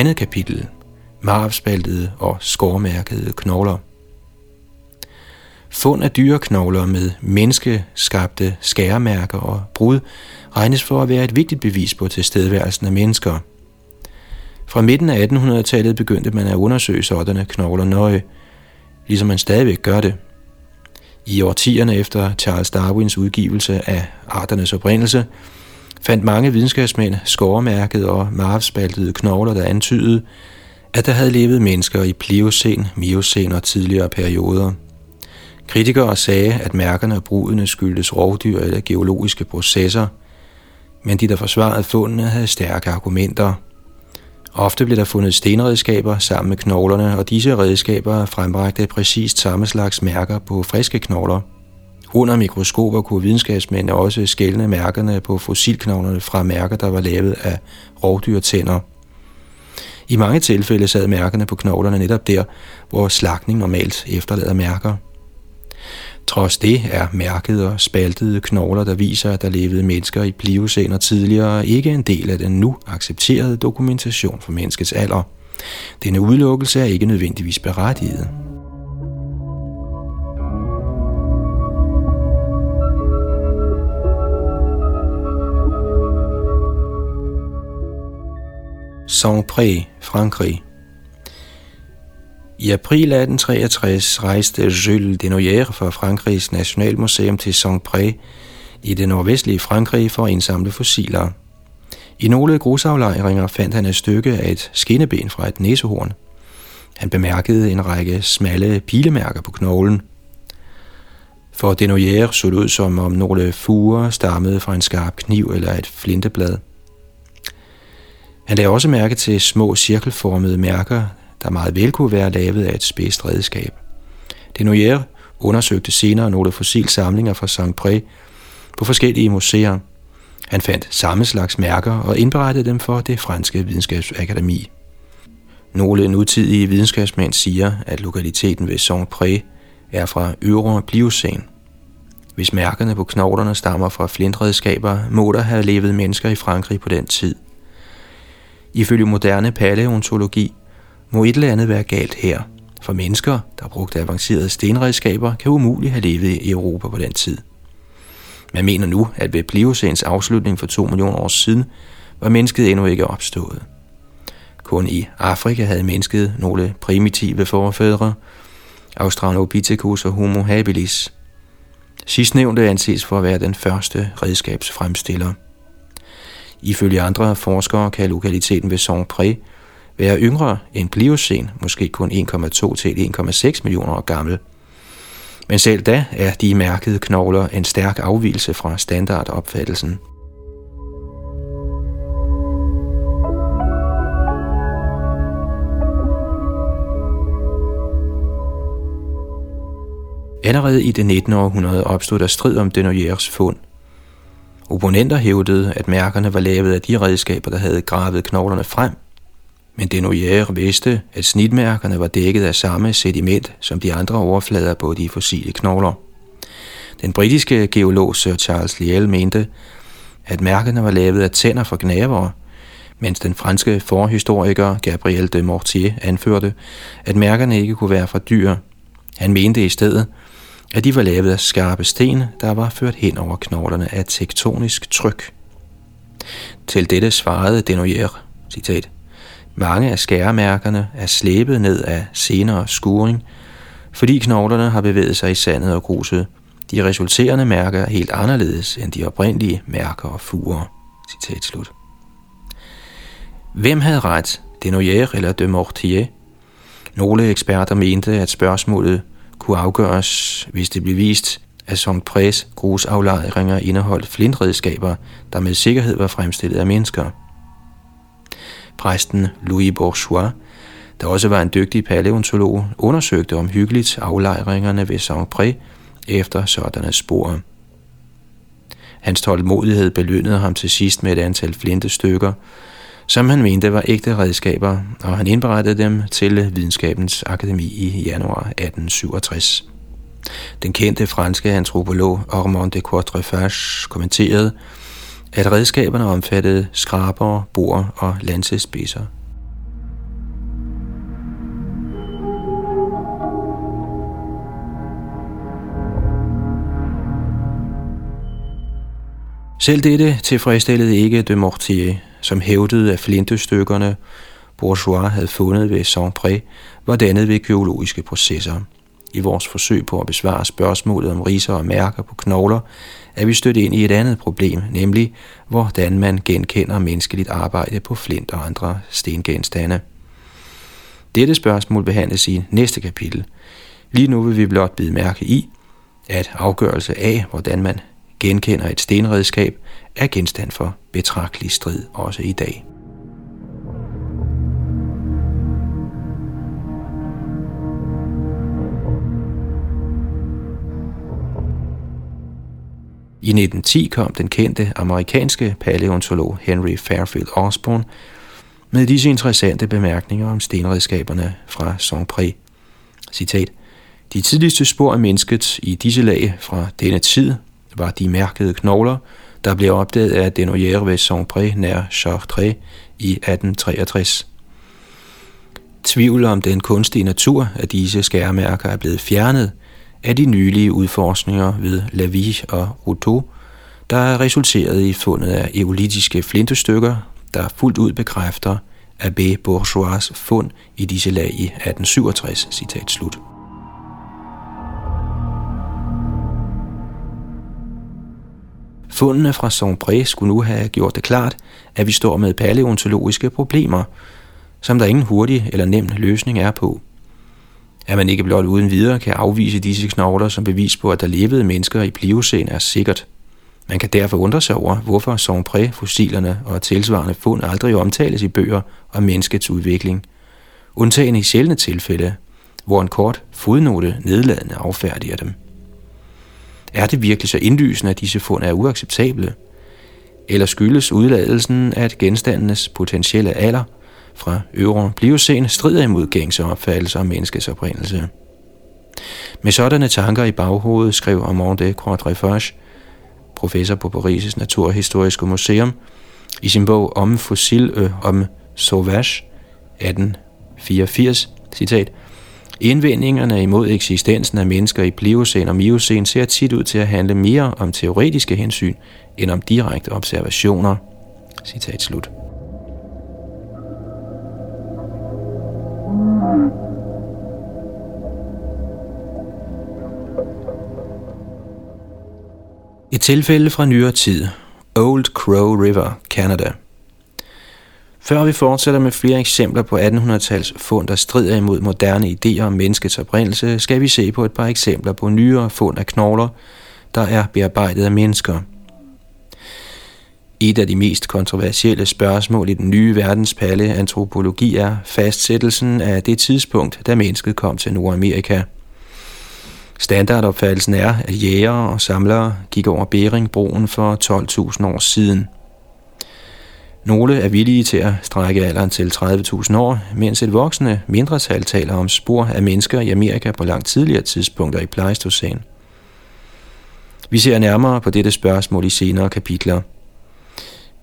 Andet kapitel. Marvspaltede og skårmærkede knogler. Fund af dyreknogler med menneskeskabte skæremærker og brud regnes for at være et vigtigt bevis på tilstedeværelsen af mennesker. Fra midten af 1800-tallet begyndte man at undersøge sådanne knogler nøje, ligesom man stadigvæk gør det. I årtierne efter Charles Darwins udgivelse af Arternes oprindelse, fandt mange videnskabsmænd skåremærkede og marvspaltede knogler, der antydede, at der havde levet mennesker i pliocen, miocen og tidligere perioder. Kritikere sagde, at mærkerne og brudene skyldtes rovdyr eller geologiske processer, men de, der forsvarede fundene, havde stærke argumenter. Ofte blev der fundet stenredskaber sammen med knoglerne, og disse redskaber frembragte præcist samme slags mærker på friske knogler. Under mikroskoper kunne videnskabsmænd også skælne mærkerne på fossilknoglerne fra mærker, der var lavet af rovdyrtænder. I mange tilfælde sad mærkerne på knoglerne netop der, hvor slagning normalt efterlader mærker. Trods det er mærkede og spaltede knogler, der viser, at der levede mennesker i pliocæner tidligere, ikke en del af den nu accepterede dokumentation for menneskets alder. Denne udelukkelse er ikke nødvendigvis berettiget. Saint-Pré, Frankrig i april 1863 rejste Jules Denoyer fra Frankrigs Nationalmuseum til Saint-Pré i det nordvestlige Frankrig for at indsamle fossiler. I nogle grusaflejringer fandt han et stykke af et skinneben fra et næsehorn. Han bemærkede en række smalle pilemærker på knoglen. For Denoyer så det ud som om nogle fuger stammede fra en skarp kniv eller et flinteblad. Han lagde også mærke til små cirkelformede mærker, der meget vel kunne være lavet af et spidst redskab. Denoyer undersøgte senere nogle fossilsamlinger fra Saint-Pré på forskellige museer. Han fandt samme slags mærker og indberettede dem for det franske videnskabsakademi. Nogle nutidige videnskabsmænd siger, at lokaliteten ved Saint-Pré er fra Øvre Pliocene. Hvis mærkerne på knoglerne stammer fra flintredskaber, må der have levet mennesker i Frankrig på den tid. Ifølge moderne paleontologi må et eller andet være galt her, for mennesker, der brugte avancerede stenredskaber, kan umuligt have levet i Europa på den tid. Man mener nu, at ved Pliocens afslutning for 2 millioner år siden, var mennesket endnu ikke opstået. Kun i Afrika havde mennesket nogle primitive forfædre, Australopithecus og Homo habilis. Sidstnævnte anses for at være den første redskabsfremstiller. Ifølge andre forskere kan lokaliteten ved Saint-Pré være yngre end Pliocen, måske kun 1,2 til 1,6 millioner år gammel. Men selv da er de mærkede knogler en stærk afvielse fra standardopfattelsen. Allerede i det 19. århundrede opstod der strid om Denoyers fund. Opponenter hævdede, at mærkerne var lavet af de redskaber, der havde gravet knoglerne frem men Denoyer vidste, at snitmærkerne var dækket af samme sediment som de andre overflader på de fossile knogler. Den britiske geolog Sir Charles Lyell mente, at mærkerne var lavet af tænder fra gnavere, mens den franske forhistoriker Gabriel de Mortier anførte, at mærkerne ikke kunne være fra dyr. Han mente i stedet, at de var lavet af skarpe sten, der var ført hen over knoglerne af tektonisk tryk. Til dette svarede Denoyer, citat, mange af skæremærkerne er slæbet ned af senere skuring, fordi knoglerne har bevæget sig i sandet og gruset. De resulterende mærker er helt anderledes end de oprindelige mærker og fuger. Citat slut. Hvem havde ret, Denoyer eller de Mortier? Nogle eksperter mente, at spørgsmålet kunne afgøres, hvis det blev vist, at som præs grusaflejringer indeholdt flintredskaber, der med sikkerhed var fremstillet af mennesker – Præsten Louis Bourgeois, der også var en dygtig paleontolog, undersøgte omhyggeligt aflejringerne ved Saint-Pré efter sådanne spor. Hans tålmodighed belønnede ham til sidst med et antal flintestykker, som han mente var ægte redskaber, og han indberettede dem til Videnskabens Akademi i januar 1867. Den kendte franske antropolog Armand de Quatrefages kommenterede, at redskaberne omfattede skraber, bor og lansespidser. Selv dette tilfredsstillede ikke de Mortier, som hævdede, at flintestykkerne Bourgeois havde fundet ved Saint-Pré, var dannet ved geologiske processer. I vores forsøg på at besvare spørgsmålet om riser og mærker på knogler, er vi stødt ind i et andet problem, nemlig hvordan man genkender menneskeligt arbejde på flint og andre stengenstande. Dette spørgsmål behandles i næste kapitel. Lige nu vil vi blot bide mærke i, at afgørelse af, hvordan man genkender et stenredskab, er genstand for betragtelig strid også i dag. I 1910 kom den kendte amerikanske paleontolog Henry Fairfield Osborn med disse interessante bemærkninger om stenredskaberne fra Saint-Pré. Citat. De tidligste spor af mennesket i disse lag fra denne tid var de mærkede knogler, der blev opdaget af Denoyer ved Saint-Pré nær Chartres i 1863. Tvivl om den kunstige natur af disse skærmærker er blevet fjernet af de nylige udforskninger ved Lavie og Routeau, der er resulteret i fundet af eolitiske flintestykker, der fuldt ud bekræfter Abbé Bourgeois fund i disse lag i 1867. Citat slut. Fundene fra Sombré skulle nu have gjort det klart, at vi står med paleontologiske problemer, som der ingen hurtig eller nem løsning er på. At man ikke blot uden videre kan afvise disse knogler som bevis på, at der levede mennesker i pliocen er sikkert. Man kan derfor undre sig over, hvorfor Sombré-fossilerne og tilsvarende fund aldrig omtales i bøger om menneskets udvikling. Undtagen i sjældne tilfælde, hvor en kort fodnote nedladende affærdiger dem. Er det virkelig så indlysende, at disse fund er uacceptable? Eller skyldes udladelsen, at genstandenes potentielle alder fra øvre pliocen strider imod gængse opfattelser om menneskets oprindelse? Med sådanne tanker i baghovedet skrev Armand de Quatrefages, professor på Paris' Naturhistoriske Museum, i sin bog Om fossil og om sauvage 1884, citat, Indvendingerne imod eksistensen af mennesker i Pliocen og Miocen ser tit ud til at handle mere om teoretiske hensyn end om direkte observationer. Citat slut. Et tilfælde fra nyere tid. Old Crow River, Canada – før vi fortsætter med flere eksempler på 1800-tals fund, der strider imod moderne idéer om menneskets oprindelse, skal vi se på et par eksempler på nyere fund af knogler, der er bearbejdet af mennesker. Et af de mest kontroversielle spørgsmål i den nye verdens antropologi er fastsættelsen af det tidspunkt, da mennesket kom til Nordamerika. Standardopfattelsen er, at jægere og samlere gik over Beringbroen for 12.000 år siden – nogle er villige til at strække alderen til 30.000 år, mens et voksende mindretal taler om spor af mennesker i Amerika på langt tidligere tidspunkter i Pleistocæn. Vi ser nærmere på dette spørgsmål i senere kapitler.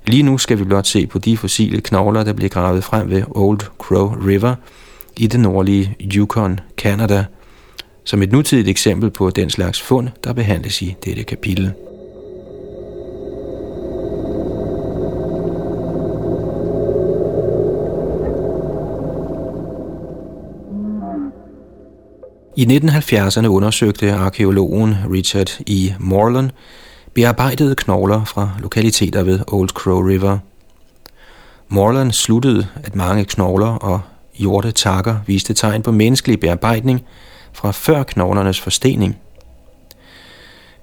Lige nu skal vi blot se på de fossile knogler, der blev gravet frem ved Old Crow River i det nordlige Yukon, Canada, som et nutidigt eksempel på den slags fund, der behandles i dette kapitel. I 1970'erne undersøgte arkeologen Richard E. Morland bearbejdede knogler fra lokaliteter ved Old Crow River. Morland sluttede, at mange knogler og jorte takker viste tegn på menneskelig bearbejdning fra før knoglernes forstening.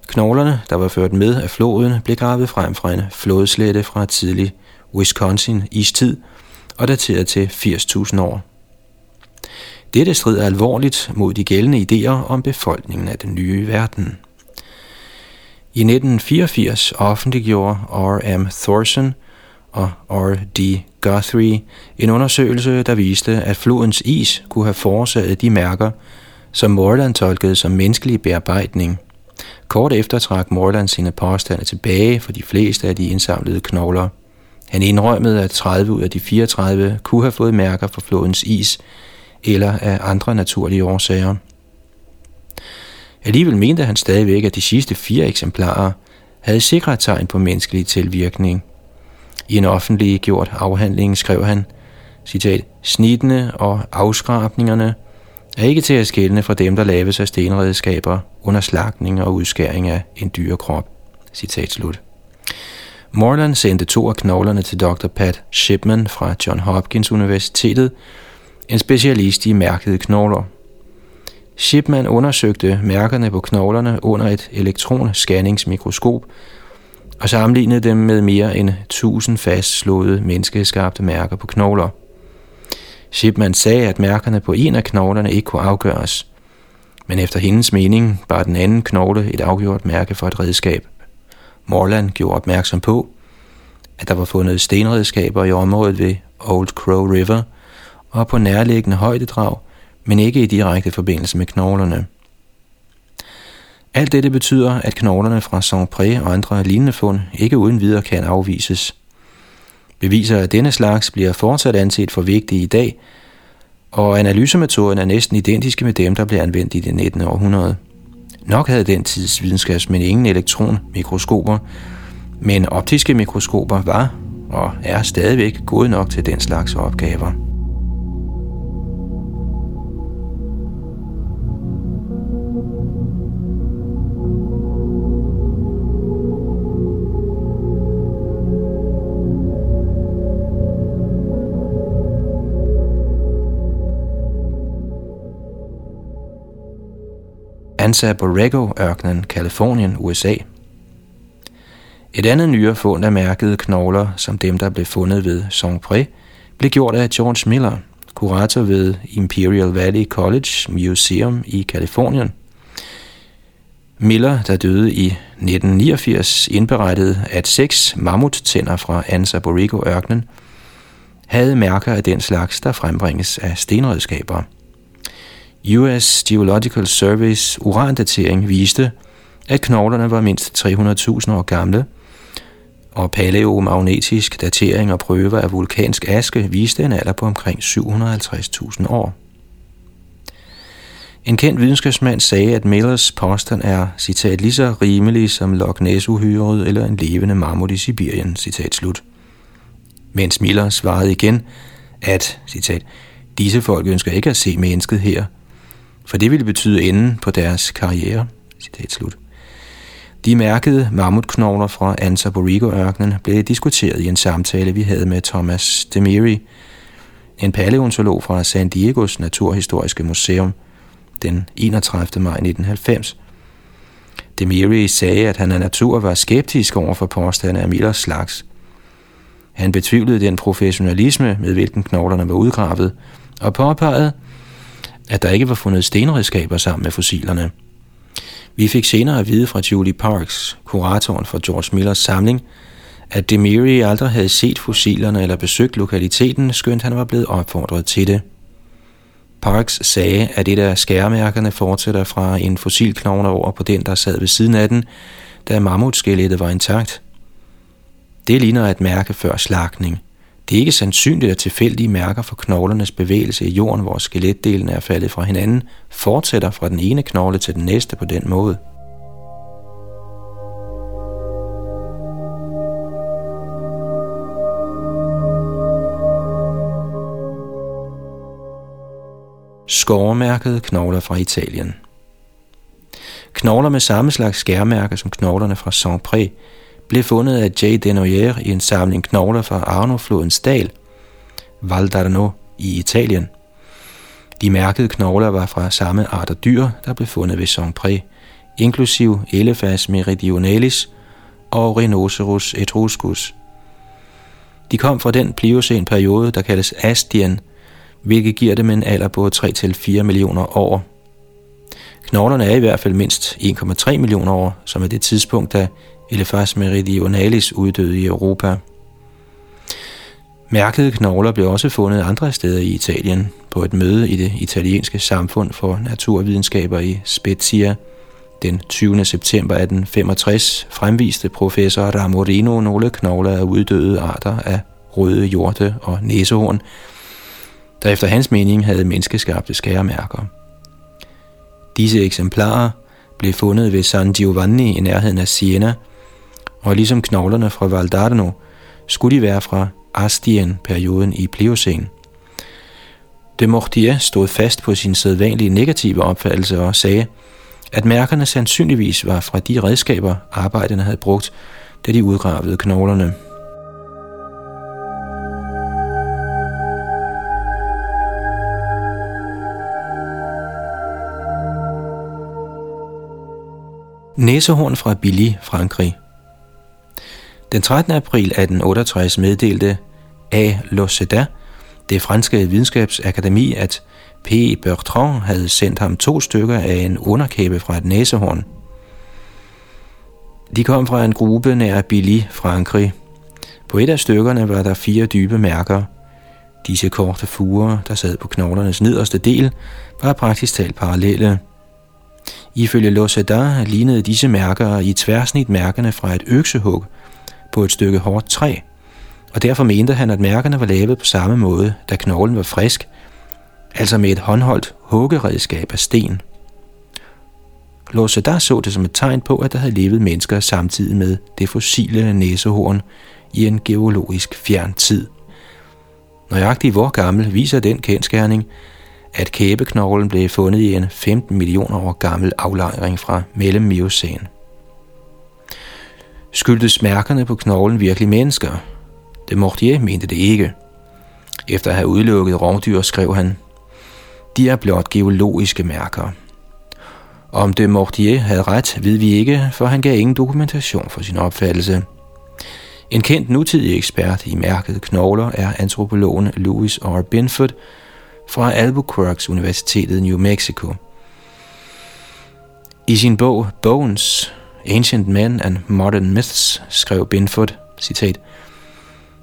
Knoglerne, der var ført med af floden, blev gravet frem fra en flodslette fra tidlig Wisconsin istid og dateret til 80.000 år. Dette strider alvorligt mod de gældende idéer om befolkningen af den nye verden. I 1984 offentliggjorde R.M. Thorson og R.D. Guthrie en undersøgelse, der viste, at flodens is kunne have forårsaget de mærker, som Morland tolkede som menneskelig bearbejdning. Kort efter trak Morland sine påstande tilbage for de fleste af de indsamlede knogler. Han indrømmede, at 30 ud af de 34 kunne have fået mærker fra flodens is, eller af andre naturlige årsager. Alligevel mente han stadigvæk, at de sidste fire eksemplarer havde sikret tegn på menneskelig tilvirkning. I en offentlig gjort afhandling skrev han, citat, Snittene og afskrabningerne er ikke til at skille fra dem, der laves af stenredskaber under slagning og udskæring af en dyrekrop. Citat slut. Morland sendte to af knoglerne til Dr. Pat Shipman fra John Hopkins Universitetet, en specialist i mærkede knogler. Shipman undersøgte mærkerne på knoglerne under et elektronscanningsmikroskop og sammenlignede dem med mere end 1000 fastslåede menneskeskabte mærker på knogler. Shipman sagde, at mærkerne på en af knoglerne ikke kunne afgøres, men efter hendes mening var den anden knogle et afgjort mærke for et redskab. Morland gjorde opmærksom på, at der var fundet stenredskaber i området ved Old Crow River og på nærliggende højdedrag, men ikke i direkte forbindelse med knoglerne. Alt dette betyder, at knoglerne fra Saint-Pré og andre lignende fund ikke uden videre kan afvises. Beviser af denne slags bliver fortsat anset for vigtige i dag, og analysemetoden er næsten identiske med dem, der blev anvendt i det 19. århundrede. Nok havde den tids videnskabsmænd ingen elektronmikroskoper, men optiske mikroskoper var og er stadigvæk gode nok til den slags opgaver. Ansa Borrego-ørkenen, Kalifornien, USA. Et andet nyere fund af mærkede knogler, som dem, der blev fundet ved Saint-Pré, blev gjort af George Miller, kurator ved Imperial Valley College Museum i Kalifornien. Miller, der døde i 1989, indberettede, at seks mammuttænder fra Ansa Borrego-ørkenen havde mærker af den slags, der frembringes af stenredskaber – US Geological Surveys urandatering viste, at knoglerne var mindst 300.000 år gamle, og paleomagnetisk datering og prøver af vulkansk aske viste en alder på omkring 750.000 år. En kendt videnskabsmand sagde, at Millers påstand er, citat, lige så rimelig som Loch ness eller en levende mammut i Sibirien, citat slut. Mens Miller svarede igen, at, citat, disse folk ønsker ikke at se mennesket her, for det ville betyde enden på deres karriere. Citat slut. De mærkede mammutknogler fra Antaborigo-ørkenen blev diskuteret i en samtale, vi havde med Thomas Demiri, en paleontolog fra San Diegos Naturhistoriske Museum, den 31. maj 1990. Demiri sagde, at han af natur var skeptisk over for påstande af Millers slags. Han betvivlede den professionalisme, med hvilken knoglerne var udgravet, og påpegede, at der ikke var fundet stenredskaber sammen med fossilerne. Vi fik senere at vide fra Julie Parks, kuratoren for George Millers samling, at Demiri aldrig havde set fossilerne eller besøgt lokaliteten, skønt han var blevet opfordret til det. Parks sagde, at et af skærmærkerne fortsætter fra en fossilknogle over på den, der sad ved siden af den, da mammutskelettet var intakt. Det ligner et mærke før slagning – det er ikke sandsynligt, at tilfældige mærker for knoglernes bevægelse i jorden, hvor skeletdelene er faldet fra hinanden, fortsætter fra den ene knogle til den næste på den måde. Skårmærkede knogler fra Italien Knogler med samme slags skærmærker som knoglerne fra Saint-Pré blev fundet af J. Denoyer i en samling knogler fra Arno-flodens dal, Val d'Arno i Italien. De mærkede knogler var fra samme art af dyr, der blev fundet ved Saint-Pré, inklusiv Elephas meridionalis og Rhinoceros etruscus. De kom fra den pliocen periode, der kaldes Astien, hvilket giver dem en alder på 3-4 millioner år. Knoglerne er i hvert fald mindst 1,3 millioner år, som er det tidspunkt, da Elephas meridionalis uddøde i Europa. Mærkede knogler blev også fundet andre steder i Italien på et møde i det italienske samfund for naturvidenskaber i Spezia. Den 20. september 1865 fremviste professor Ramorino nogle knogler af uddøde arter af røde hjorte og næsehorn, der efter hans mening havde menneskeskabte skæremærker. Disse eksemplarer blev fundet ved San Giovanni i nærheden af Siena – og ligesom knoglerne fra Valdarno skulle de være fra Astien-perioden i Pliocene. De Mortier stod fast på sin sædvanlige negative opfattelse og sagde, at mærkerne sandsynligvis var fra de redskaber, arbejderne havde brugt, da de udgravede knoglerne. Næsehorn fra Billy, Frankrig. Den 13. april 1868 meddelte A. Loseda, det franske videnskabsakademi, at P. Bertrand havde sendt ham to stykker af en underkæbe fra et næsehorn. De kom fra en gruppe nær Billy, Frankrig. På et af stykkerne var der fire dybe mærker. Disse korte fuger, der sad på knoglernes nederste del, var praktisk talt parallelle. Ifølge Losada lignede disse mærker i tværsnit mærkerne fra et øksehug på et stykke hårdt træ, og derfor mente han, at mærkerne var lavet på samme måde, da knoglen var frisk, altså med et håndholdt huggeredskab af sten. Losada så det som et tegn på, at der havde levet mennesker samtidig med det fossile næsehorn i en geologisk fjern tid. Nøjagtigt hvor gammel viser den kendskærning, at kæbeknoglen blev fundet i en 15 millioner år gammel aflejring fra mellem Skyldtes mærkerne på knoglen virkelig mennesker? De Mortier mente det ikke. Efter at have udelukket rovdyr skrev han, de er blot geologiske mærker. Om de Mortier havde ret, ved vi ikke, for han gav ingen dokumentation for sin opfattelse. En kendt nutidig ekspert i mærket knogler er antropologen Louis R. Binford, fra Albuquerque Universitetet New Mexico. I sin bog Bones, Ancient Men and Modern Myths skrev Binford, citat,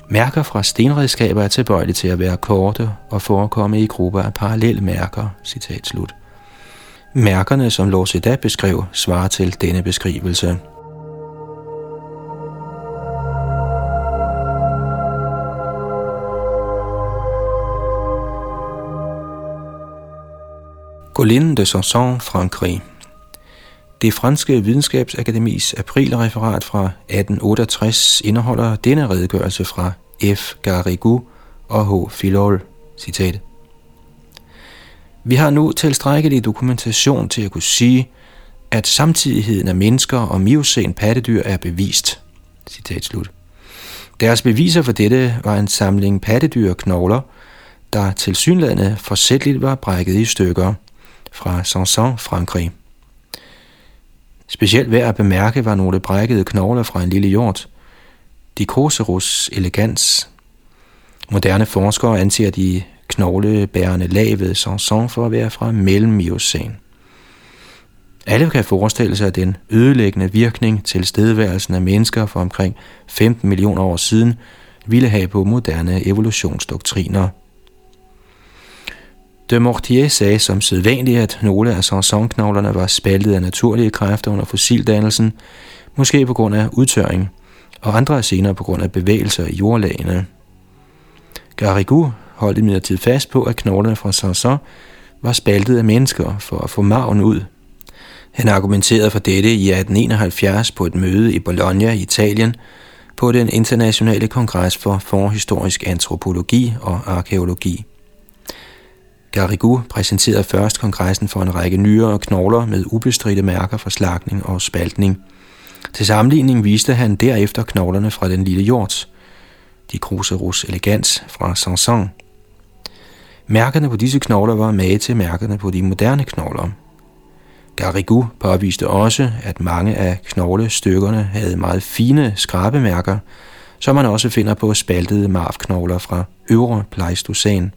Mærker fra stenredskaber er tilbøjelige til at være korte og forekomme i grupper af parallelle mærker, citat slut. Mærkerne, som Lorseda beskrev, svarer til denne beskrivelse. Colline de Sanson, Frankrig. Det franske videnskabsakademis aprilreferat fra 1868 indeholder denne redegørelse fra F. Garrigou og H. Filol. Citat. Vi har nu tilstrækkelig dokumentation til at kunne sige, at samtidigheden af mennesker og miocen pattedyr er bevist. Citat slut. Deres beviser for dette var en samling pattedyrknogler, der tilsyneladende forsætteligt var brækket i stykker – fra Sanson, Frankrig. Specielt værd at bemærke var nogle brækkede knogler fra en lille hjort, Dicocerus elegans. Moderne forskere anser de knoglebærende lag ved Sanson for at være fra mellem Alle kan forestille sig den ødelæggende virkning til stedværelsen af mennesker for omkring 15 millioner år siden ville have på moderne evolutionsdoktriner – de Mortier sagde som sædvanligt, at nogle af sansonknoglerne var spaltet af naturlige kræfter under fossildannelsen, måske på grund af udtørring, og andre senere på grund af bevægelser i jordlagene. Garrigou holdt imidlertid fast på, at knoglerne fra Sanson var spaltet af mennesker for at få maven ud. Han argumenterede for dette i 1871 på et møde i Bologna i Italien på den internationale kongres for forhistorisk antropologi og arkeologi. Garrigou præsenterede først kongressen for en række nyere knogler med ubestridte mærker for slagning og spaltning. Til sammenligning viste han derefter knoglerne fra den lille jords, de Crucerus elegans fra Sanson. Mærkerne på disse knogler var med til mærkerne på de moderne knogler. Garrigou påviste også, at mange af knoglestykkerne havde meget fine skrabemærker, som man også finder på spaltede marvknogler fra øvre Pleistocæn.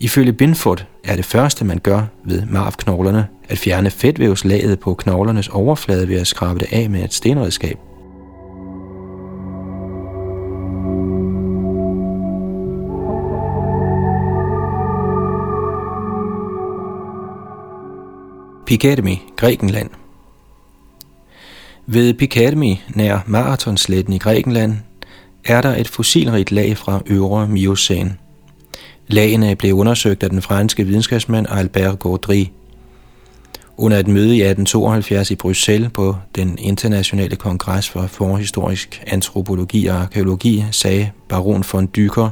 Ifølge Binford er det første, man gør ved marvknoglerne, at fjerne fedtvævslaget på knoglernes overflade ved at skrabe det af med et stenredskab. Picademy, Grækenland Ved Picademy, nær Marathonsletten i Grækenland, er der et fossilrigt lag fra øvre Miocæn. Lagene blev undersøgt af den franske videnskabsmand Albert Gaudry. Under et møde i 1872 i Bruxelles på den internationale kongres for forhistorisk antropologi og arkeologi sagde baron von Dyker,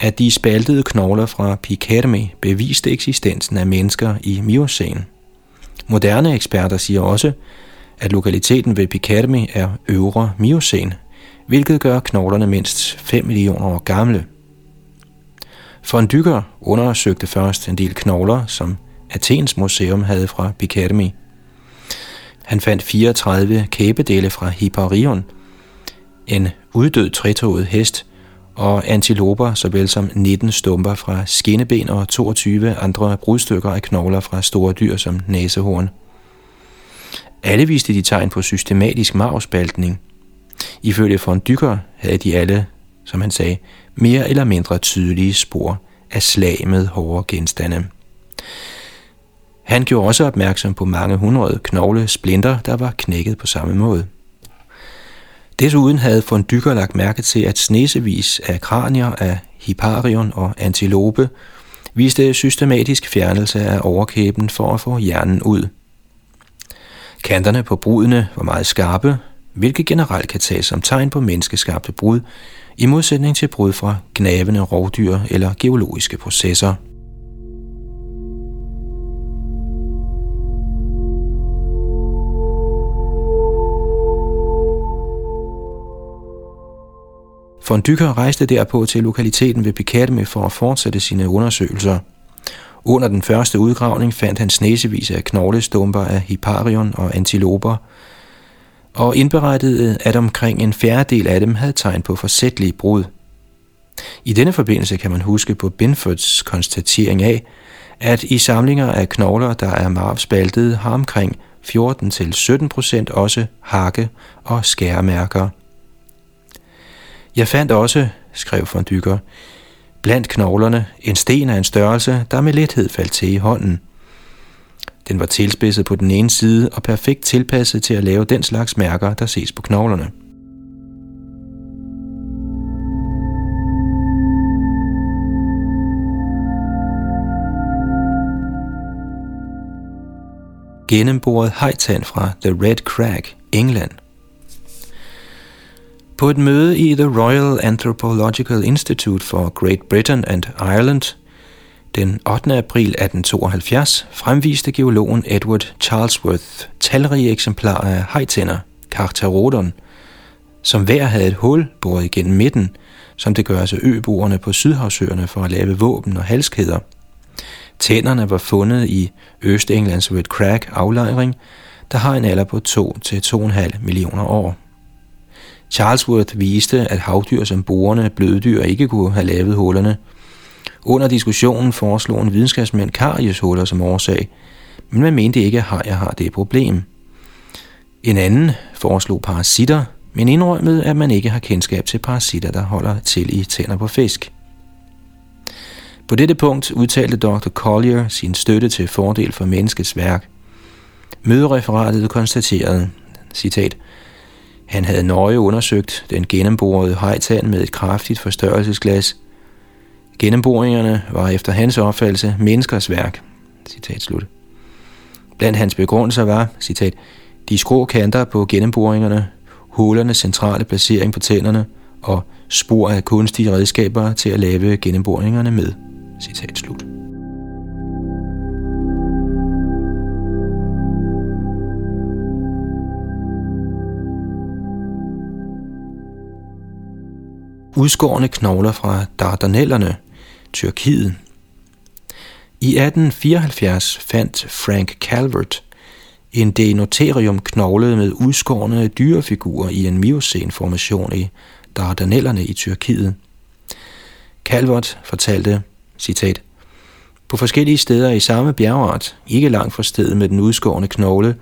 at de spaltede knogler fra Picademy beviste eksistensen af mennesker i Miocene. Moderne eksperter siger også, at lokaliteten ved Picademy er øvre Miocene, hvilket gør knoglerne mindst 5 millioner år gamle. Von Dykker undersøgte først en del knogler, som Athens Museum havde fra Picademy. Han fandt 34 kæbedele fra Hipparion, en uddød trætoget hest, og antiloper, såvel som 19 stumper fra skinneben og 22 andre brudstykker af knogler fra store dyr som næsehorn. Alle viste de tegn på systematisk marvspaltning. Ifølge von Dykker havde de alle, som han sagde, mere eller mindre tydelige spor af slag med hårde genstande. Han gjorde også opmærksom på mange hundrede knogle splinter, der var knækket på samme måde. Desuden havde von Dykker lagt mærke til, at snesevis af kranier af Hipparion og antilope viste systematisk fjernelse af overkæben for at få hjernen ud. Kanterne på brudene var meget skarpe, hvilket generelt kan tages som tegn på menneskeskabte brud, i modsætning til brud fra gnavende rovdyr eller geologiske processer. Von Dykker rejste derpå til lokaliteten ved Picademy for at fortsætte sine undersøgelser. Under den første udgravning fandt han snesevis af knoglestumper af Hipparion og antiloper, og indberettede, øh, at omkring en fjerdedel af dem havde tegn på forsætlige brud. I denne forbindelse kan man huske på Binfords konstatering af, at i samlinger af knogler, der er marvspaltede, har omkring 14-17% også hakke- og skæremærker. Jeg fandt også, skrev von Dykker, blandt knoglerne en sten af en størrelse, der med lethed faldt til i hånden. Den var tilspidset på den ene side og perfekt tilpasset til at lave den slags mærker, der ses på knoglerne. Gennemboret hejtand fra The Red Crag, England – på et møde i The Royal Anthropological Institute for Great Britain and Ireland den 8. april 1872 fremviste geologen Edward Charlesworth talrige eksemplarer af hejtænder, Carcharodon, som hver havde et hul boret igennem midten, som det gør sig øboerne på Sydhavsøerne for at lave våben og halskæder. Tænderne var fundet i Østenglands Red Crack aflejring, der har en alder på 2-2,5 millioner år. Charlesworth viste, at havdyr som borerne bløddyr ikke kunne have lavet hullerne. Under diskussionen foreslog en videnskabsmand karieshuller som årsag, men man mente ikke, at hajer har det problem. En anden foreslog parasitter, men indrømmede, at man ikke har kendskab til parasitter, der holder til i tænder på fisk. På dette punkt udtalte Dr. Collier sin støtte til fordel for menneskets værk. Mødereferatet konstaterede, citat, han havde nøje undersøgt den gennemborede hejtand med et kraftigt forstørrelsesglas. Gennemboringerne var efter hans opfattelse menneskers værk. Citat slut. Blandt hans begrundelser var, citat, de skrå kanter på gennemboringerne, hullernes centrale placering på tænderne og spor af kunstige redskaber til at lave gennemboringerne med. Citat slut. udskårne knogler fra Dardanellerne, Tyrkiet. I 1874 fandt Frank Calvert en denoterium knoglet med udskårne dyrefigurer i en miocene-formation i Dardanellerne i Tyrkiet. Calvert fortalte, citat, På forskellige steder i samme bjergart, ikke langt fra stedet med den udskårne knogle,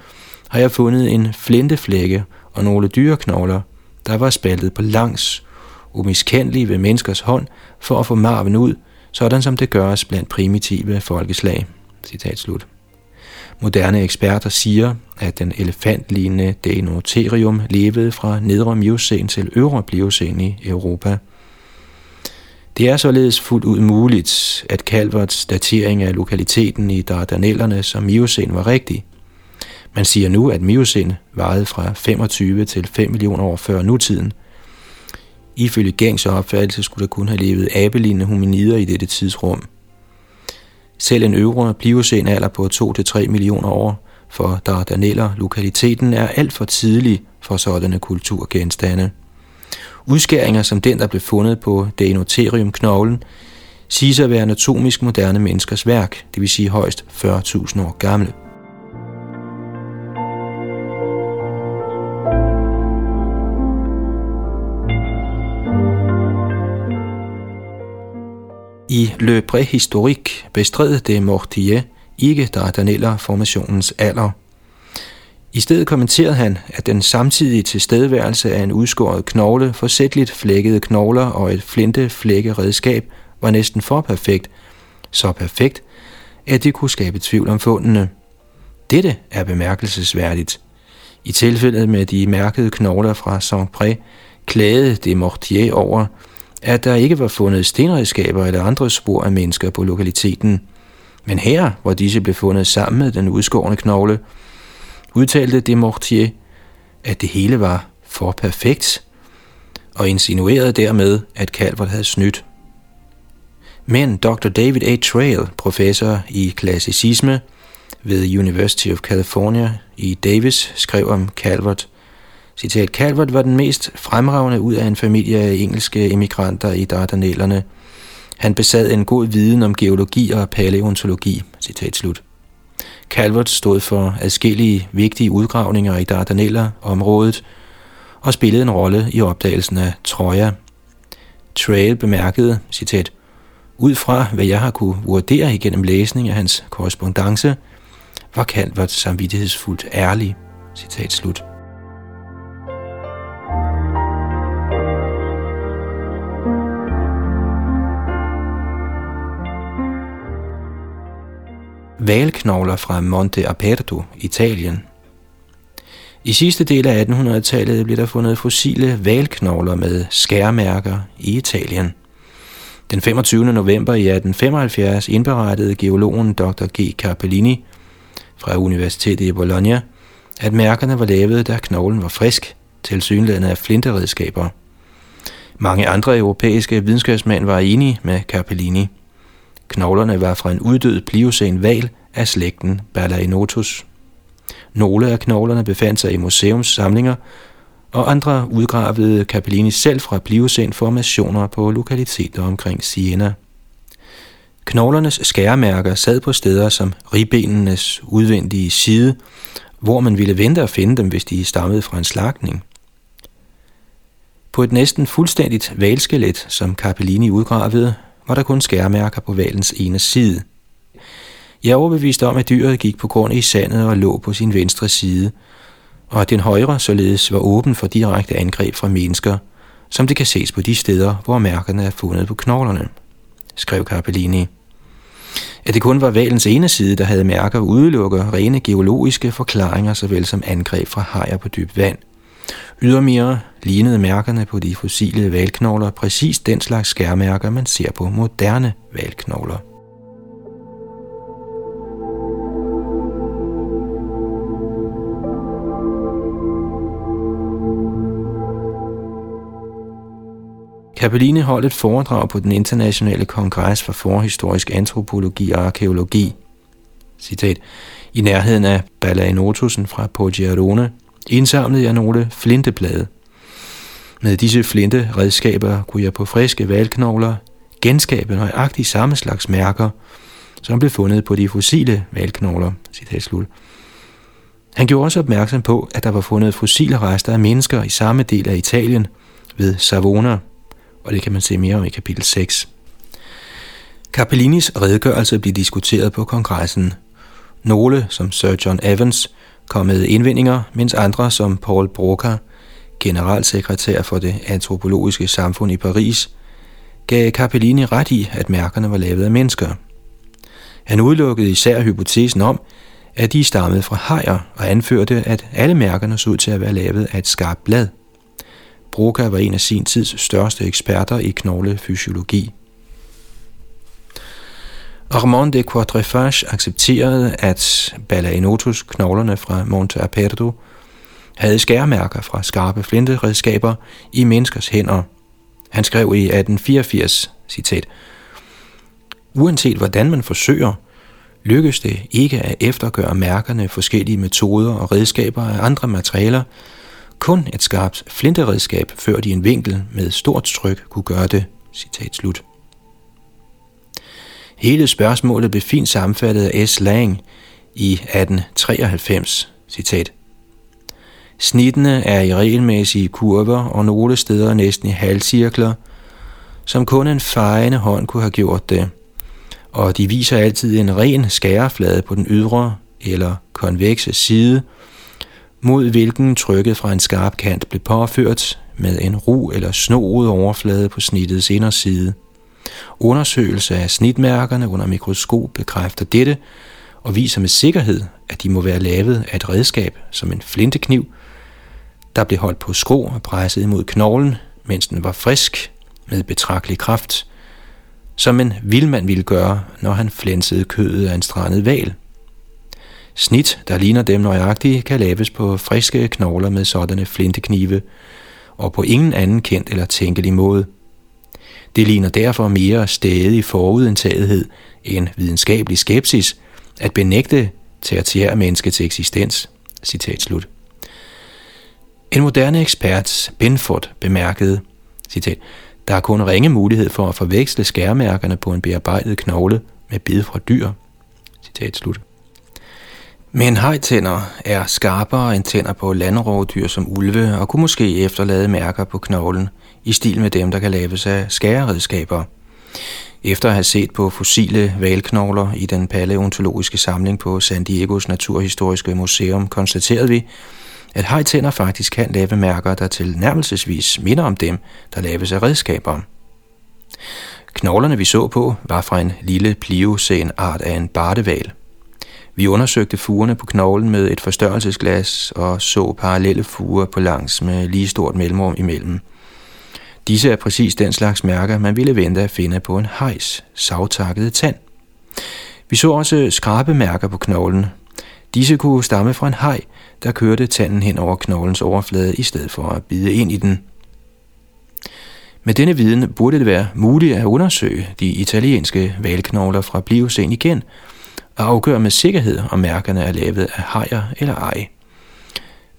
har jeg fundet en flinteflække og nogle dyreknogler, der var spaltet på langs umiskendelige ved menneskers hånd for at få marven ud, sådan som det gøres blandt primitive folkeslag. Citat slut. Moderne eksperter siger, at den elefantlignende Deinotherium levede fra nedre Miocæn til øvre Pliocæn i Europa. Det er således fuldt ud muligt, at Calverts datering af lokaliteten i Dardanellerne som Miocen var rigtig. Man siger nu, at Miocen varede fra 25 til 5 millioner år før nutiden. Ifølge gængse opfattelse skulle der kun have levet abelignende hominider i dette tidsrum. Selv en øvre pliocen alder på 2-3 millioner år for Dardaneller lokaliteten er alt for tidlig for sådanne kulturgenstande. Udskæringer som den, der blev fundet på Deinotherium-knoglen, siges at være anatomisk moderne menneskers værk, det vil sige højst 40.000 år gamle. I Le Préhistorique bestred de Mortier ikke Dardaneller-formationens alder – i stedet kommenterede han, at den samtidige tilstedeværelse af en udskåret knogle, forsætteligt flækkede knogler og et flinte flækkeredskab var næsten for perfekt, så perfekt, at det kunne skabe tvivl om fundene. Dette er bemærkelsesværdigt. I tilfældet med de mærkede knogler fra Saint-Pré klagede de Mortier over, at der ikke var fundet stenredskaber eller andre spor af mennesker på lokaliteten. Men her, hvor disse blev fundet sammen med den udskårne knogle, udtalte de Mortier, at det hele var for perfekt, og insinuerede dermed, at Calvert havde snydt. Men Dr. David A. Trail, professor i klassicisme ved University of California i Davis, skrev om Calvert, citat, Calvert var den mest fremragende ud af en familie af engelske emigranter i Dardanellerne. Han besad en god viden om geologi og paleontologi, citat slut. Calvert stod for adskillige vigtige udgravninger i Dardaneller-området og spillede en rolle i opdagelsen af Troja. Trail bemærkede, citat, ud fra hvad jeg har kunne vurdere igennem læsning af hans korrespondence, var Calvert samvittighedsfuldt ærlig. Citat slut. Valknogler fra Monte Aperto, Italien. I sidste del af 1800-tallet blev der fundet fossile valknogler med skærmærker i Italien. Den 25. november i 1875 indberettede geologen Dr. G. Carpellini fra Universitetet i Bologna, at mærkerne var lavet, da knoglen var frisk, tilsyneladende af flinteredskaber. Mange andre europæiske videnskabsmænd var enige med Carpellini. Knoglerne var fra en uddød pliocen val af slægten Balaenotus. Nogle af knoglerne befandt sig i museumssamlinger, og andre udgravede Capellini selv fra pliocen-formationer på lokaliteter omkring Siena. Knoglernes skæremærker sad på steder som ribbenenes udvendige side, hvor man ville vente at finde dem, hvis de stammede fra en slagtning. På et næsten fuldstændigt valskelet, som Capellini udgravede, var der kun skærmærker på valens ene side. Jeg er overbevist om, at dyret gik på grund i sandet og lå på sin venstre side, og at den højre således var åben for direkte angreb fra mennesker, som det kan ses på de steder, hvor mærkerne er fundet på knoglerne, skrev Carpellini. At det kun var valens ene side, der havde mærker, udelukker rene geologiske forklaringer, såvel som angreb fra hajer på dyb vand – Ydermere lignede mærkerne på de fossile valknogler præcis den slags skærmærker, man ser på moderne valknogler. Capelline holdt et foredrag på den internationale kongres for forhistorisk antropologi og arkeologi. Citat. I nærheden af Balaenotusen fra Poggiarone indsamlede jeg nogle flinteblade. Med disse flinte redskaber kunne jeg på friske valknogler genskabe nøjagtigt samme slags mærker, som blev fundet på de fossile valknogler. slut. Han gjorde også opmærksom på, at der var fundet fossile rester af mennesker i samme del af Italien ved Savona, og det kan man se mere om i kapitel 6. Capellinis redegørelse blev diskuteret på kongressen. Nogle, som Sir John Evans, kom med indvendinger, mens andre som Paul Broca, generalsekretær for det antropologiske samfund i Paris, gav Capellini ret i, at mærkerne var lavet af mennesker. Han udelukkede især hypotesen om, at de stammede fra hajer og anførte, at alle mærkerne så ud til at være lavet af et skarpt blad. Broca var en af sin tids største eksperter i knoglefysiologi. Armand de Quatrefages accepterede, at Balaenotus, knoglerne fra Monte Aperto, havde skærmærker fra skarpe flinteredskaber i menneskers hænder. Han skrev i 1884, citat, Uanset hvordan man forsøger, lykkes det ikke at eftergøre mærkerne forskellige metoder og redskaber af andre materialer, kun et skarpt flinteredskab ført i en vinkel med stort tryk kunne gøre det. Citat slut. Hele spørgsmålet blev fint sammenfattet af S. Lang i 1893. Citat. Snittene er i regelmæssige kurver og nogle steder næsten i halvcirkler, som kun en fejende hånd kunne have gjort det. Og de viser altid en ren skæreflade på den ydre eller konvekse side, mod hvilken trykket fra en skarp kant blev påført med en ru eller snoet overflade på snittets inderside. Undersøgelse af snitmærkerne under mikroskop bekræfter dette og viser med sikkerhed, at de må være lavet af et redskab som en flintekniv, der blev holdt på skrå og presset imod knoglen, mens den var frisk med betragtelig kraft, som en vildmand ville gøre, når han flænsede kødet af en strandet val. Snit, der ligner dem nøjagtigt, kan laves på friske knogler med sådanne flinteknive, og på ingen anden kendt eller tænkelig måde. Det ligner derfor mere stadig forudindtagethed end videnskabelig skepsis at benægte tertiær menneskets eksistens. Citat slut. En moderne ekspert, Benford, bemærkede, citat, der er kun ringe mulighed for at forveksle skærmærkerne på en bearbejdet knogle med bid fra dyr. Citat slut. Men hejtænder er skarpere end tænder på landrovdyr som ulve og kunne måske efterlade mærker på knoglen i stil med dem, der kan laves af skæreredskaber. Efter at have set på fossile valknogler i den paleontologiske samling på San Diegos Naturhistoriske Museum, konstaterede vi, at hajtænder faktisk kan lave mærker, der tilnærmelsesvis minder om dem, der laves af redskaber. Knoglerne, vi så på, var fra en lille pliocen art af en barteval. – vi undersøgte fugerne på knoglen med et forstørrelsesglas og så parallelle fuger på langs med lige stort mellemrum imellem. Disse er præcis den slags mærker, man ville vente at finde på en hejs, savtakket tand. Vi så også skrabemærker på knoglen. Disse kunne stamme fra en hej, der kørte tanden hen over knoglens overflade i stedet for at bide ind i den. Med denne viden burde det være muligt at undersøge de italienske valknogler fra Pliocen igen – og afgøre med sikkerhed, om mærkerne er lavet af hajer eller ej.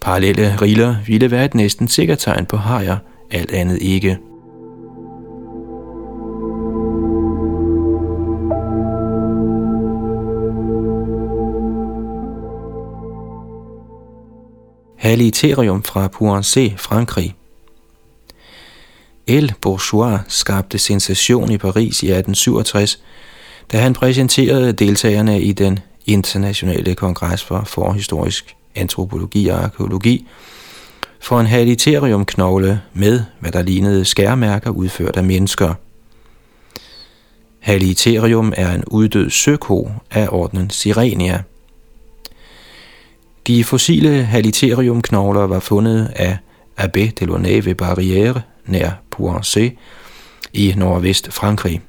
Parallelle riller ville være et næsten sikkert tegn på hajer, alt andet ikke. Haliterium fra Pouancé, Frankrig. El Bourgeois skabte sensation i Paris i 1867, da han præsenterede deltagerne i den internationale kongres for forhistorisk antropologi og arkeologi for en haliteriumknogle med, hvad der lignede skærmærker udført af mennesker. Haliterium er en uddød søko af ordenen Sirenia. De fossile haliteriumknogler var fundet af Abbé Delaunay ved Barrière nær Pouancé i nordvest Frankrig.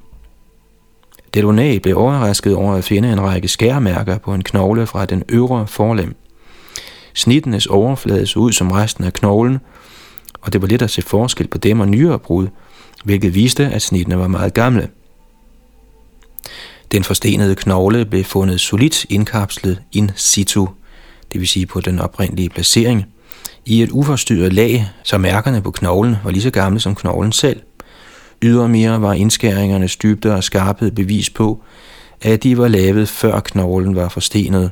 Delaunay blev overrasket over at finde en række skærmærker på en knogle fra den øvre forlem. Snittenes overflade så ud som resten af knoglen, og det var let at se forskel på dem og nyere brud, hvilket viste, at snittene var meget gamle. Den forstenede knogle blev fundet solidt indkapslet in situ, det vil sige på den oprindelige placering, i et uforstyrret lag, så mærkerne på knoglen var lige så gamle som knoglen selv – Ydermere var indskæringernes dybde og skarphed bevis på, at de var lavet før knoglen var forstenet.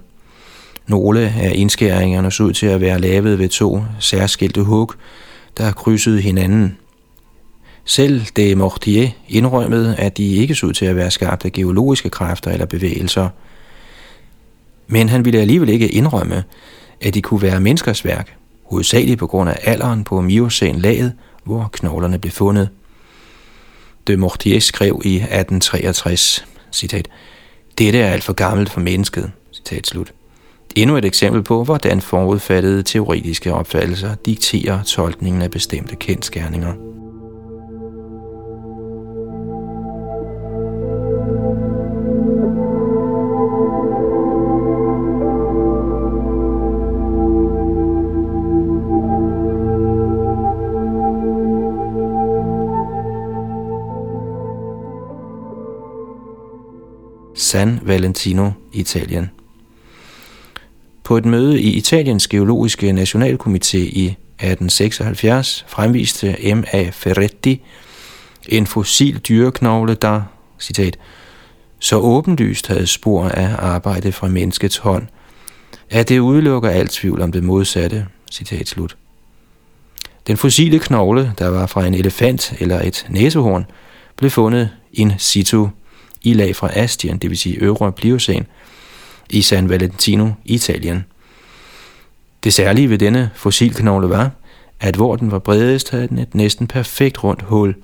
Nogle af indskæringerne så ud til at være lavet ved to særskilte hug, der krydsede hinanden. Selv de Mortier indrømmede, at de ikke så ud til at være skabt af geologiske kræfter eller bevægelser. Men han ville alligevel ikke indrømme, at de kunne være menneskers værk, hovedsageligt på grund af alderen på Miocæn-laget, hvor knoglerne blev fundet. De Mortier skrev i 1863, citat, Dette er alt for gammelt for mennesket, citat slut. Endnu et eksempel på, hvordan forudfattede teoretiske opfattelser dikterer tolkningen af bestemte kendskærninger. San Valentino, Italien på et møde i Italiens Geologiske Nationalkomité i 1876 fremviste M.A. Ferretti en fossil dyreknogle, der, citat, så åbenlyst havde spor af arbejde fra menneskets hånd, at det udelukker alt tvivl om det modsatte, citat slut. Den fossile knogle, der var fra en elefant eller et næsehorn, blev fundet in situ i lag fra Astien, det vil sige øvre Pliocene, i San Valentino, Italien. Det særlige ved denne fossilknogle var, at hvor den var bredest, havde den et næsten perfekt rundt hul.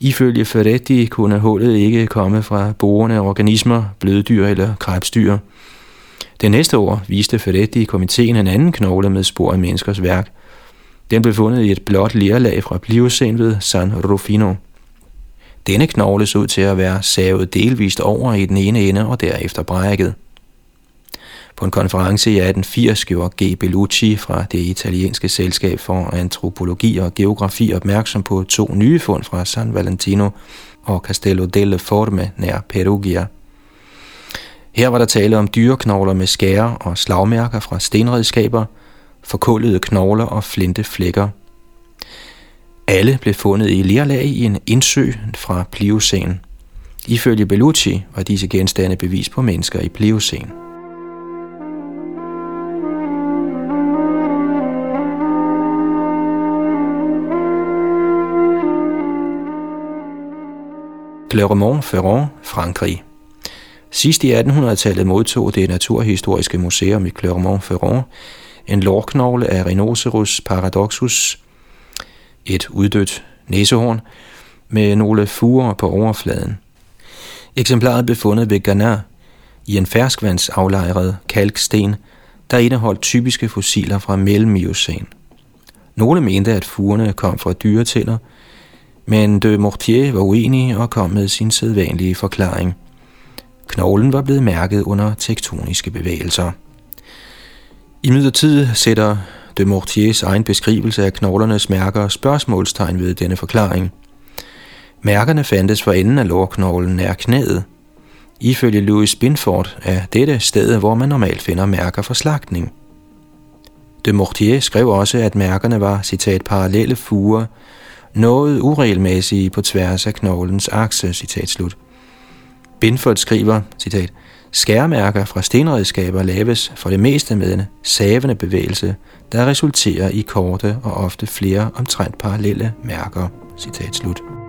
Ifølge Ferretti kunne hullet ikke komme fra borende organismer, bløddyr eller krebsdyr. Det næste år viste Ferretti i komiteen en anden knogle med spor af menneskers værk. Den blev fundet i et blåt lerlag fra Pliocæn ved San Rufino. Denne knogle så ud til at være savet delvist over i den ene ende og derefter brækket. På en konference i 1880 gjorde G. Bellucci fra det italienske selskab for antropologi og geografi opmærksom på to nye fund fra San Valentino og Castello delle Forme nær Perugia. Her var der tale om dyreknogler med skærer og slagmærker fra stenredskaber, forkullede knogler og flinteflækker – alle blev fundet i lerlag i en indsø fra Pliocæn. Ifølge Bellucci var disse genstande bevis på mennesker i Pliocæn. Clermont-Ferrand, Frankrig. Sidst i 1800-tallet modtog det Naturhistoriske Museum i Clermont-Ferrand en lårknogle af Rhinoceros paradoxus et uddødt næsehorn med nogle furer på overfladen. Eksemplaret blev fundet ved Ghana i en ferskvandsaflejret kalksten, der indeholdt typiske fossiler fra mellemiocæn. Nogle mente, at fugerne kom fra dyretænder, men de Mortier var uenig og kom med sin sædvanlige forklaring. Knoglen var blevet mærket under tektoniske bevægelser. I midlertid sætter de Mortiers egen beskrivelse af knoglernes mærker spørgsmålstegn ved denne forklaring. Mærkerne fandtes for enden af lårknoglen nær knæet. Ifølge Louis Binford er dette stedet, hvor man normalt finder mærker for slagtning. De Mortier skrev også, at mærkerne var, citat, parallelle fuger, noget uregelmæssige på tværs af knoglens akse, citat slut. Binford skriver, citat, Skærmærker fra stenredskaber laves for det meste med en savende bevægelse, der resulterer i korte og ofte flere omtrent parallelle mærker. Citat slut.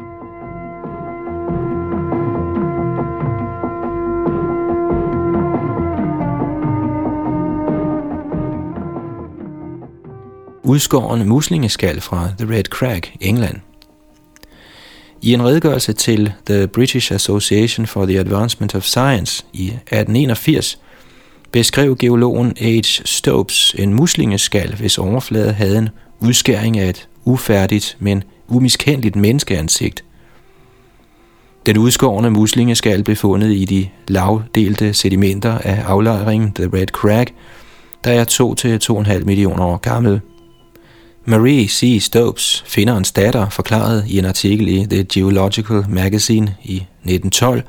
Udskåren muslingeskal fra The Red Crag, England. I en redegørelse til The British Association for the Advancement of Science i 1881 beskrev geologen H. Stopes en muslingeskal, hvis overflade havde en udskæring af et ufærdigt, men umiskendeligt menneskeansigt. Den udskårne muslingeskal blev fundet i de lavdelte sedimenter af aflejringen The Red Crag, der er 2-2,5 millioner år gammel. Marie C. Stopes, finderens datter, forklarede i en artikel i The Geological Magazine i 1912,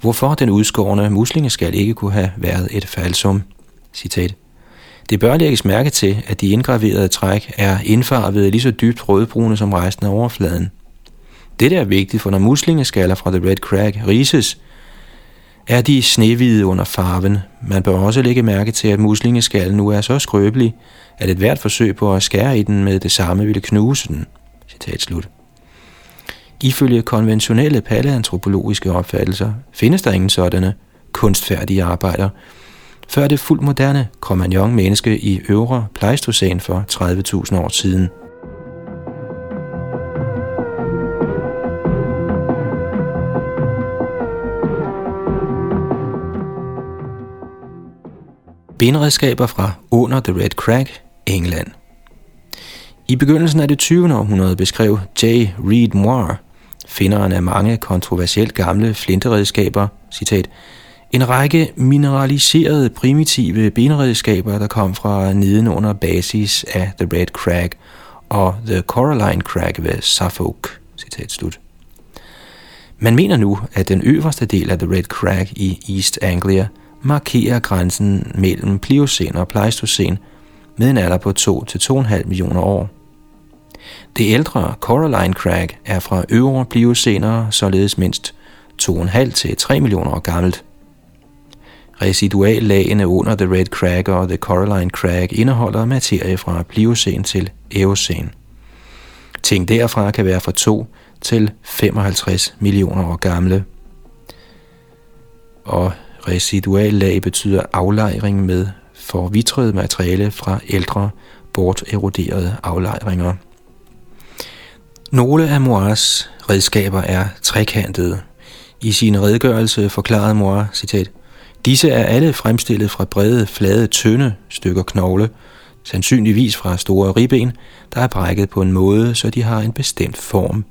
hvorfor den udskårne muslingeskal ikke kunne have været et falsum. Citat. Det bør lægges mærke til, at de indgraverede træk er indfarvet lige så dybt rødbrune som resten af overfladen. Dette er vigtigt, for når muslingeskaller fra The Red Crag rises, er de snehvide under farven. Man bør også lægge mærke til, at muslingeskallen nu er så skrøbelig, at et hvert forsøg på at skære i den med det samme ville knuse den. Citat slut. Ifølge konventionelle paleantropologiske opfattelser findes der ingen sådanne kunstfærdige arbejder, før det fuldt moderne Cro-Magnon-menneske i øvre Pleistocæn for 30.000 år siden. Benredskaber fra under The Red Crack, England. I begyndelsen af det 20. århundrede beskrev J. Reed Moore finderen af mange kontroversielt gamle flinteredskaber, citat, en række mineraliserede primitive benredskaber, der kom fra neden under basis af The Red Crag og The Coraline Crag ved Suffolk. Citat slut. Man mener nu, at den øverste del af The Red Crag i East Anglia markerer grænsen mellem Pliocæn og Pleistocæn med en alder på 2-2,5 millioner år. Det ældre Coraline Crag er fra øvre Pliocæner, således mindst 2,5-3 millioner år gammelt. Residuallagene under The Red Crag og The Coraline Crag indeholder materie fra Pliocæn til Eocæn. Ting derfra kan være fra 2 til 55 millioner år gamle. Og residuallag betyder aflejring med forvitret materiale fra ældre, borteroderede aflejringer. Nogle af Moirs redskaber er trekantede. I sin redegørelse forklarede Moir, citat, Disse er alle fremstillet fra brede, flade, tynde stykker knogle, sandsynligvis fra store ribben, der er brækket på en måde, så de har en bestemt form.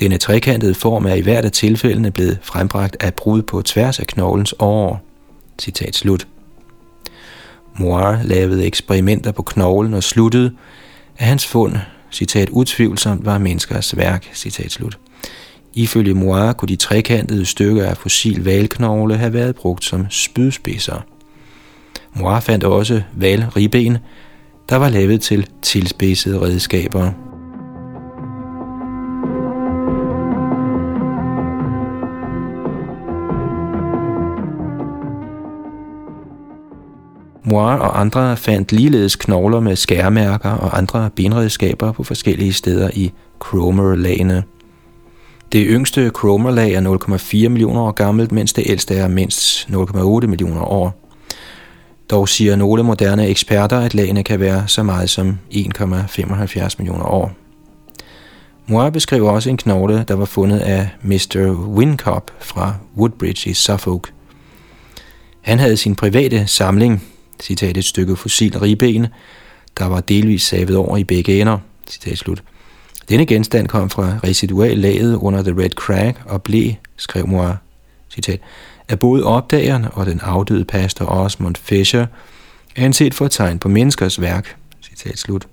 Denne trekantede form er i hvert af tilfældene blevet frembragt af brud på tværs af knoglens år. Citat slut. Moir lavede eksperimenter på knoglen og sluttede, at hans fund, citat utvivlsomt, var menneskers værk, citat slut. Ifølge Moir kunne de trekantede stykker af fossil valknogle have været brugt som spydspidser. Moir fandt også valribben, der var lavet til tilspidsede redskaber. Moir og andre fandt ligeledes knogler med skærmærker og andre benredskaber på forskellige steder i Cromer-lagene. Det yngste Cromer-lag er 0,4 millioner år gammelt, mens det ældste er mindst 0,8 millioner år. Dog siger nogle moderne eksperter, at lagene kan være så meget som 1,75 millioner år. Moir beskriver også en knogle, der var fundet af Mr. Wincop fra Woodbridge i Suffolk. Han havde sin private samling, citat et stykke fossil ribben, der var delvis savet over i begge ender, citat slut. Denne genstand kom fra residuallaget under The Red Crack og blev, skrev Moir, citat, af både opdageren og den afdøde pastor Osmond Fisher anset for et tegn på menneskers værk. Citat slut.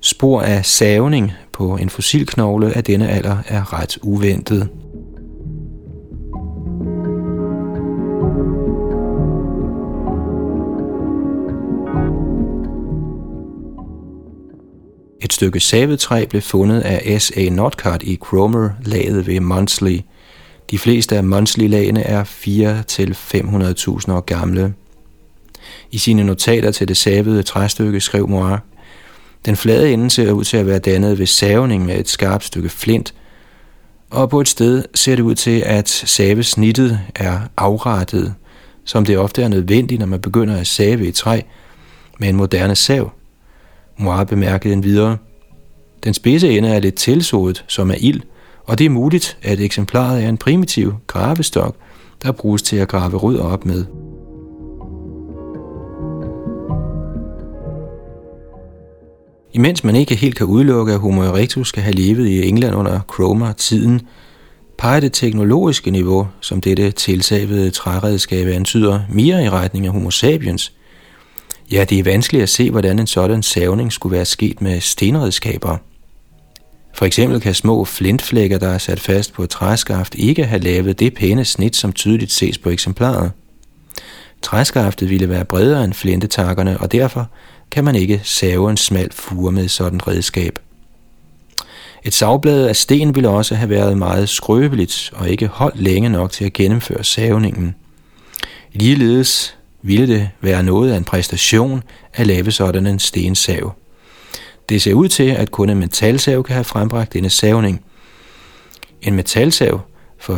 Spor af savning på en fossilknogle af denne alder er ret uventet. Et stykke savetræ blev fundet af S.A. Notcart i Cromer, laget ved Monsley. De fleste af Monsley-lagene er 4-500.000 år gamle. I sine notater til det savede træstykke skrev Moir, den flade ende ser ud til at være dannet ved savning med et skarpt stykke flint, og på et sted ser det ud til, at savesnittet er afrettet, som det ofte er nødvendigt, når man begynder at save i træ med en moderne sav. Moir bemærkede en videre. Den spidse ende er lidt tilsået, som er ild, og det er muligt, at eksemplaret er en primitiv gravestok, der bruges til at grave rødder op med. Imens man ikke helt kan udelukke, at Homo erectus skal have levet i England under Cromer-tiden, peger det teknologiske niveau, som dette tilsavede træredskab antyder, mere i retning af Homo sapiens – Ja, det er vanskeligt at se, hvordan en sådan savning skulle være sket med stenredskaber. For eksempel kan små flintflækker, der er sat fast på et træskaft, ikke have lavet det pæne snit, som tydeligt ses på eksemplaret. Træskaftet ville være bredere end flintetakkerne, og derfor kan man ikke save en smal fure med sådan redskab. Et savblad af sten ville også have været meget skrøbeligt og ikke holdt længe nok til at gennemføre savningen. Ligeledes ville det være noget af en præstation at lave sådan en stensav. Det ser ud til, at kun en metalsav kan have frembragt denne savning. En metalsav for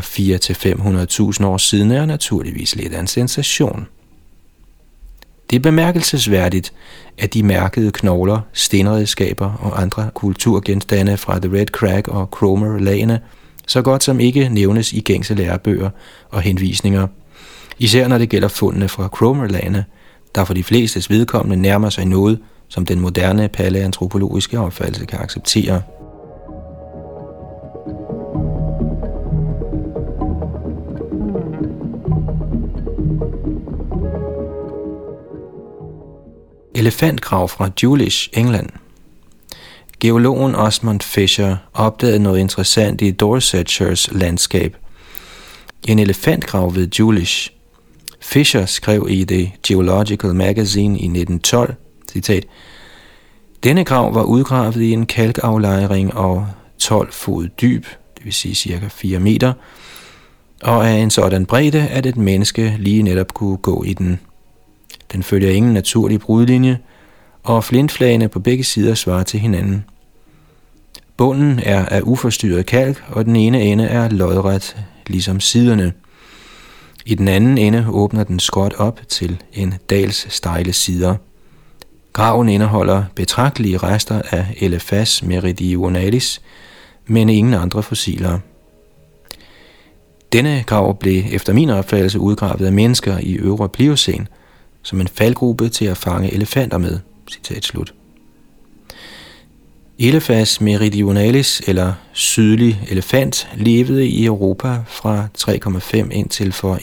4-500.000 år siden er naturligvis lidt af en sensation. Det er bemærkelsesværdigt, at de mærkede knogler, stenredskaber og andre kulturgenstande fra The Red Crack og Cromer-lagene så godt som ikke nævnes i gængse lærebøger og henvisninger – Især når det gælder fundene fra Cromerlande, der for de flestes vedkommende nærmer sig noget, som den moderne paleantropologiske opfattelse kan acceptere. Elefantgrav fra Julish, England. Geologen Osmond Fisher opdagede noget interessant i Dorsetshires landskab. En elefantgrav ved Julish. Fisher skrev i The Geological Magazine i 1912, citat, Denne grav var udgravet i en kalkaflejring og 12 fod dyb, det vil sige cirka 4 meter, og af en sådan bredde, at et menneske lige netop kunne gå i den. Den følger ingen naturlig brudlinje, og flintflagene på begge sider svarer til hinanden. Bunden er af uforstyrret kalk, og den ene ende er lodret, ligesom siderne. I den anden ende åbner den skråt op til en dals stejle sider. Graven indeholder betragtelige rester af Elephas meridionalis, men ingen andre fossiler. Denne grav blev efter min opfattelse udgravet af mennesker i øvre Pliocen, som en faldgruppe til at fange elefanter med. Citat slut. Elephas meridionalis, eller sydlig elefant, levede i Europa fra 3,5 indtil for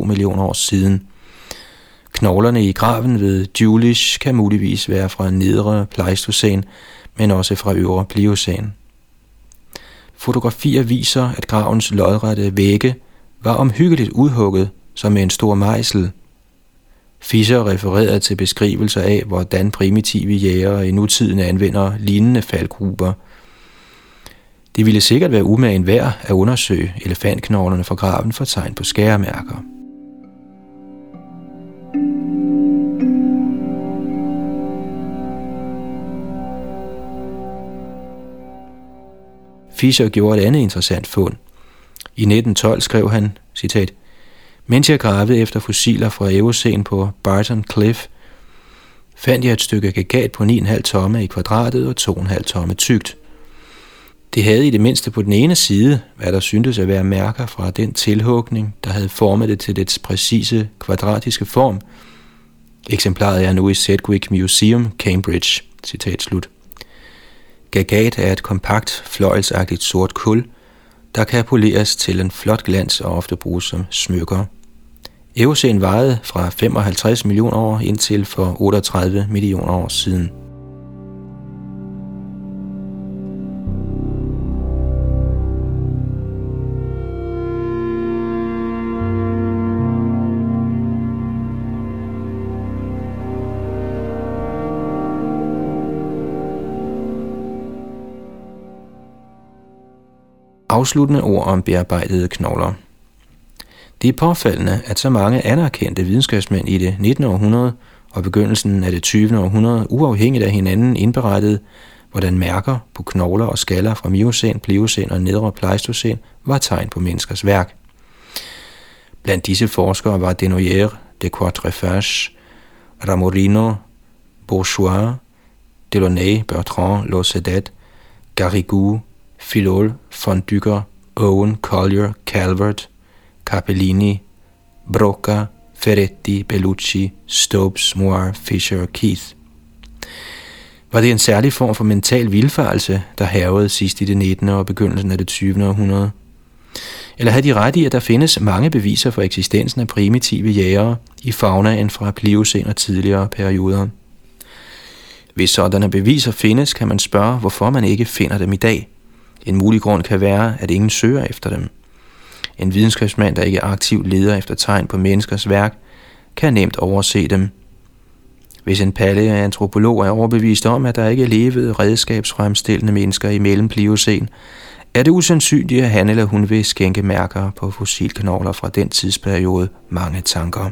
1,2 millioner år siden. Knoglerne i graven ved Julish kan muligvis være fra nedre Pleistocæn, men også fra øvre Pliocene. Fotografier viser, at gravens lodrette vægge var omhyggeligt udhugget som med en stor mejsel. Fischer refererede til beskrivelser af, hvordan primitive jægere i nutiden anvender lignende faldgrupper. Det ville sikkert være umagen værd at undersøge elefantknoglerne fra graven for tegn på skæremærker. Fischer gjorde et andet interessant fund. I 1912 skrev han, citat, mens jeg gravede efter fossiler fra Eocen på Barton Cliff, fandt jeg et stykke gagat på 9,5 tomme i kvadratet og 2,5 tomme tykt. Det havde i det mindste på den ene side, hvad der syntes at være mærker fra den tilhugning, der havde formet det til dets præcise kvadratiske form. Eksemplaret er nu i Sedgwick Museum, Cambridge. Citat slut. Gagat er et kompakt, fløjelsagtigt sort kul, der kan poleres til en flot glans og ofte bruges som smykker. Eocen vejede fra 55 millioner år indtil for 38 millioner år siden. Afsluttende ord om bearbejdede knogler. Det er påfaldende, at så mange anerkendte videnskabsmænd i det 19. århundrede og begyndelsen af det 20. århundrede uafhængigt af hinanden indberettede, hvordan mærker på knogler og skaller fra Miocæn, Pliocæn og nedre Pleistocæn var tegn på menneskers værk. Blandt disse forskere var Denoyer, de Quatrefages, Ramorino, Bourgeois, Delaunay, Bertrand, Losedet, Garrigou, Filol, von Dycker, Owen, Collier, Calvert, Capellini, Broca, Ferretti, Bellucci, Stopes, Moir, Fisher og Keith. Var det en særlig form for mental vilfarelse, der havede sidst i det 19. og begyndelsen af det 20. århundrede? Eller havde de ret i, at der findes mange beviser for eksistensen af primitive jægere i faunaen fra Pliocen og tidligere perioder? Hvis sådanne beviser findes, kan man spørge, hvorfor man ikke finder dem i dag – en mulig grund kan være, at ingen søger efter dem. En videnskabsmand, der ikke aktivt leder efter tegn på menneskers værk, kan nemt overse dem. Hvis en paleantropolog er overbevist om, at der ikke levede redskabsfremstillende mennesker i mellempliocen, er det usandsynligt, at han eller hun vil skænke mærker på fossilknogler fra den tidsperiode mange tanker.